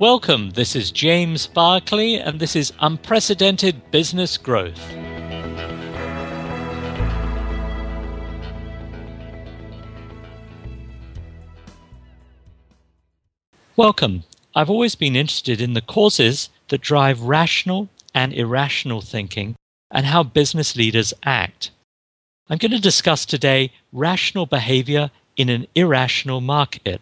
Welcome, this is James Barclay, and this is Unprecedented Business Growth. Welcome. I've always been interested in the causes that drive rational and irrational thinking and how business leaders act. I'm going to discuss today rational behavior in an irrational market.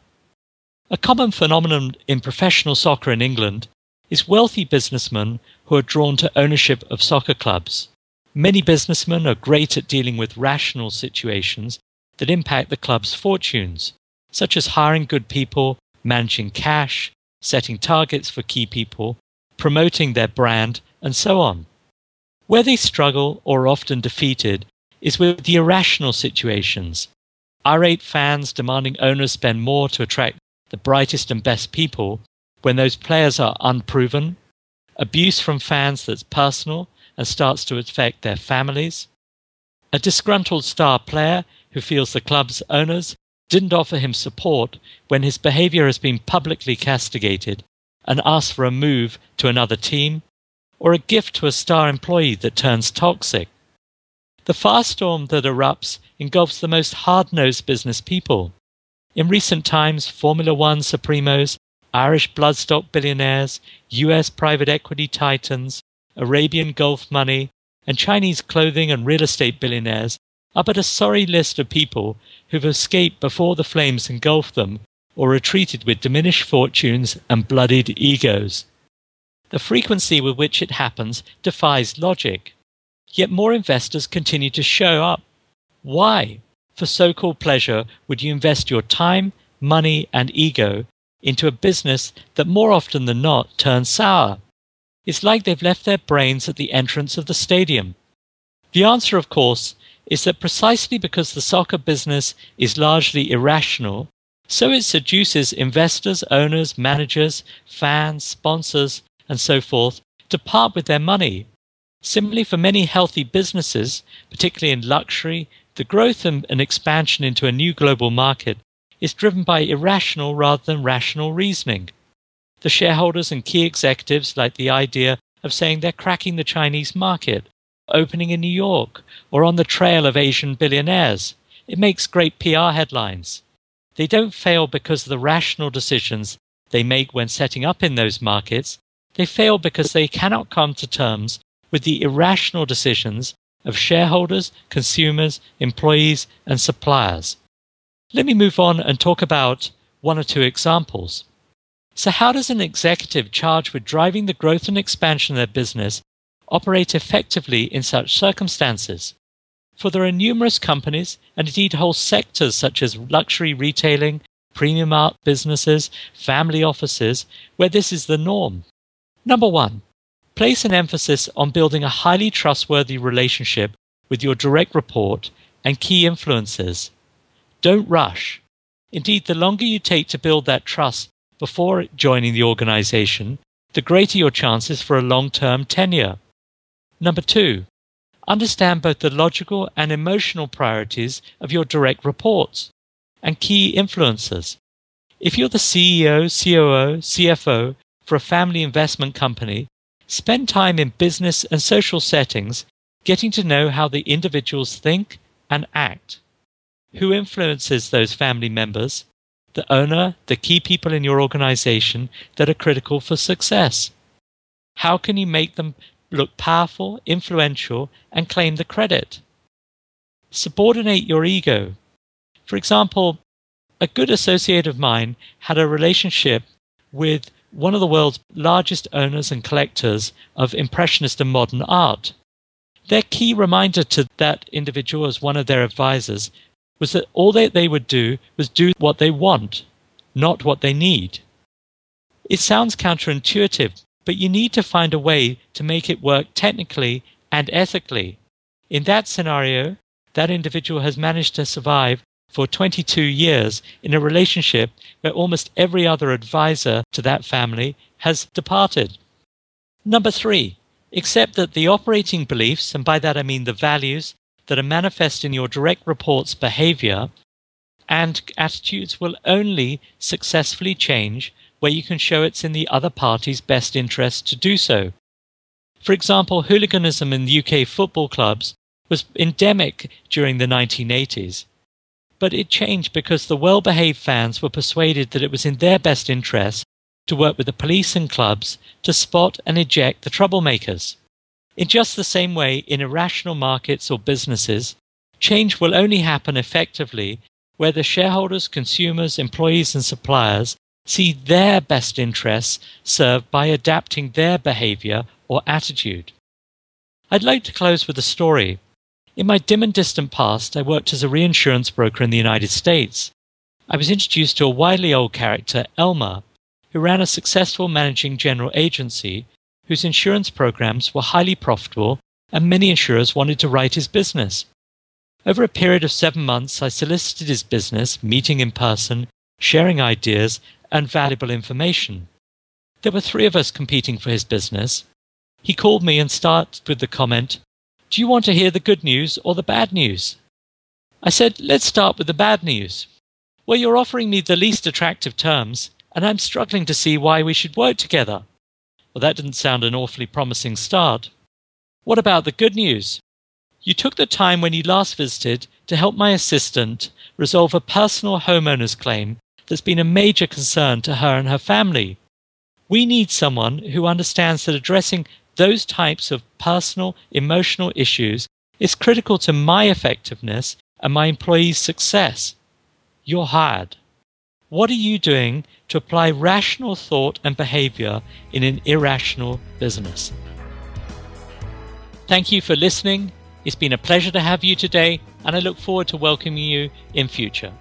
A common phenomenon in professional soccer in England is wealthy businessmen who are drawn to ownership of soccer clubs. Many businessmen are great at dealing with rational situations that impact the club's fortunes, such as hiring good people, managing cash, setting targets for key people, promoting their brand, and so on. Where they struggle or are often defeated is with the irrational situations. Irate fans demanding owners spend more to attract the brightest and best people when those players are unproven, abuse from fans that's personal and starts to affect their families, a disgruntled star player who feels the club's owners didn't offer him support when his behavior has been publicly castigated and asks for a move to another team, or a gift to a star employee that turns toxic. The firestorm that erupts engulfs the most hard nosed business people. In recent times, Formula One supremos, Irish bloodstock billionaires, US private equity titans, Arabian Gulf money, and Chinese clothing and real estate billionaires are but a sorry list of people who've escaped before the flames engulfed them or retreated with diminished fortunes and bloodied egos. The frequency with which it happens defies logic. Yet more investors continue to show up. Why? For so called pleasure would you invest your time, money, and ego into a business that more often than not turns sour? It's like they've left their brains at the entrance of the stadium. The answer, of course, is that precisely because the soccer business is largely irrational, so it seduces investors, owners, managers, fans, sponsors, and so forth to part with their money. Similarly, for many healthy businesses, particularly in luxury, the growth and, and expansion into a new global market is driven by irrational rather than rational reasoning. The shareholders and key executives like the idea of saying they're cracking the Chinese market, opening in New York, or on the trail of Asian billionaires. It makes great PR headlines. They don't fail because of the rational decisions they make when setting up in those markets. They fail because they cannot come to terms with the irrational decisions of shareholders, consumers, employees, and suppliers. Let me move on and talk about one or two examples. So, how does an executive charged with driving the growth and expansion of their business operate effectively in such circumstances? For there are numerous companies and indeed whole sectors such as luxury retailing, premium art businesses, family offices, where this is the norm. Number one, Place an emphasis on building a highly trustworthy relationship with your direct report and key influencers. Don't rush. Indeed, the longer you take to build that trust before joining the organization, the greater your chances for a long term tenure. Number two, understand both the logical and emotional priorities of your direct reports and key influencers. If you're the CEO, COO, CFO for a family investment company, Spend time in business and social settings getting to know how the individuals think and act. Who influences those family members? The owner, the key people in your organization that are critical for success. How can you make them look powerful, influential, and claim the credit? Subordinate your ego. For example, a good associate of mine had a relationship with one of the world's largest owners and collectors of Impressionist and modern art. Their key reminder to that individual as one of their advisors was that all that they would do was do what they want, not what they need. It sounds counterintuitive, but you need to find a way to make it work technically and ethically. In that scenario, that individual has managed to survive for 22 years in a relationship where almost every other advisor to that family has departed. Number three, accept that the operating beliefs, and by that I mean the values that are manifest in your direct report's behavior and attitudes, will only successfully change where you can show it's in the other party's best interest to do so. For example, hooliganism in UK football clubs was endemic during the 1980s. But it changed because the well behaved fans were persuaded that it was in their best interest to work with the police and clubs to spot and eject the troublemakers. In just the same way, in irrational markets or businesses, change will only happen effectively where the shareholders, consumers, employees, and suppliers see their best interests served by adapting their behavior or attitude. I'd like to close with a story. In my dim and distant past, I worked as a reinsurance broker in the United States. I was introduced to a wily old character, Elmer, who ran a successful managing general agency whose insurance programs were highly profitable and many insurers wanted to write his business. Over a period of seven months, I solicited his business, meeting in person, sharing ideas, and valuable information. There were three of us competing for his business. He called me and started with the comment, Do you want to hear the good news or the bad news? I said, Let's start with the bad news. Well, you're offering me the least attractive terms, and I'm struggling to see why we should work together. Well, that didn't sound an awfully promising start. What about the good news? You took the time when you last visited to help my assistant resolve a personal homeowner's claim that's been a major concern to her and her family. We need someone who understands that addressing those types of personal, emotional issues is critical to my effectiveness and my employees' success. You're hired. What are you doing to apply rational thought and behavior in an irrational business? Thank you for listening. It's been a pleasure to have you today, and I look forward to welcoming you in future.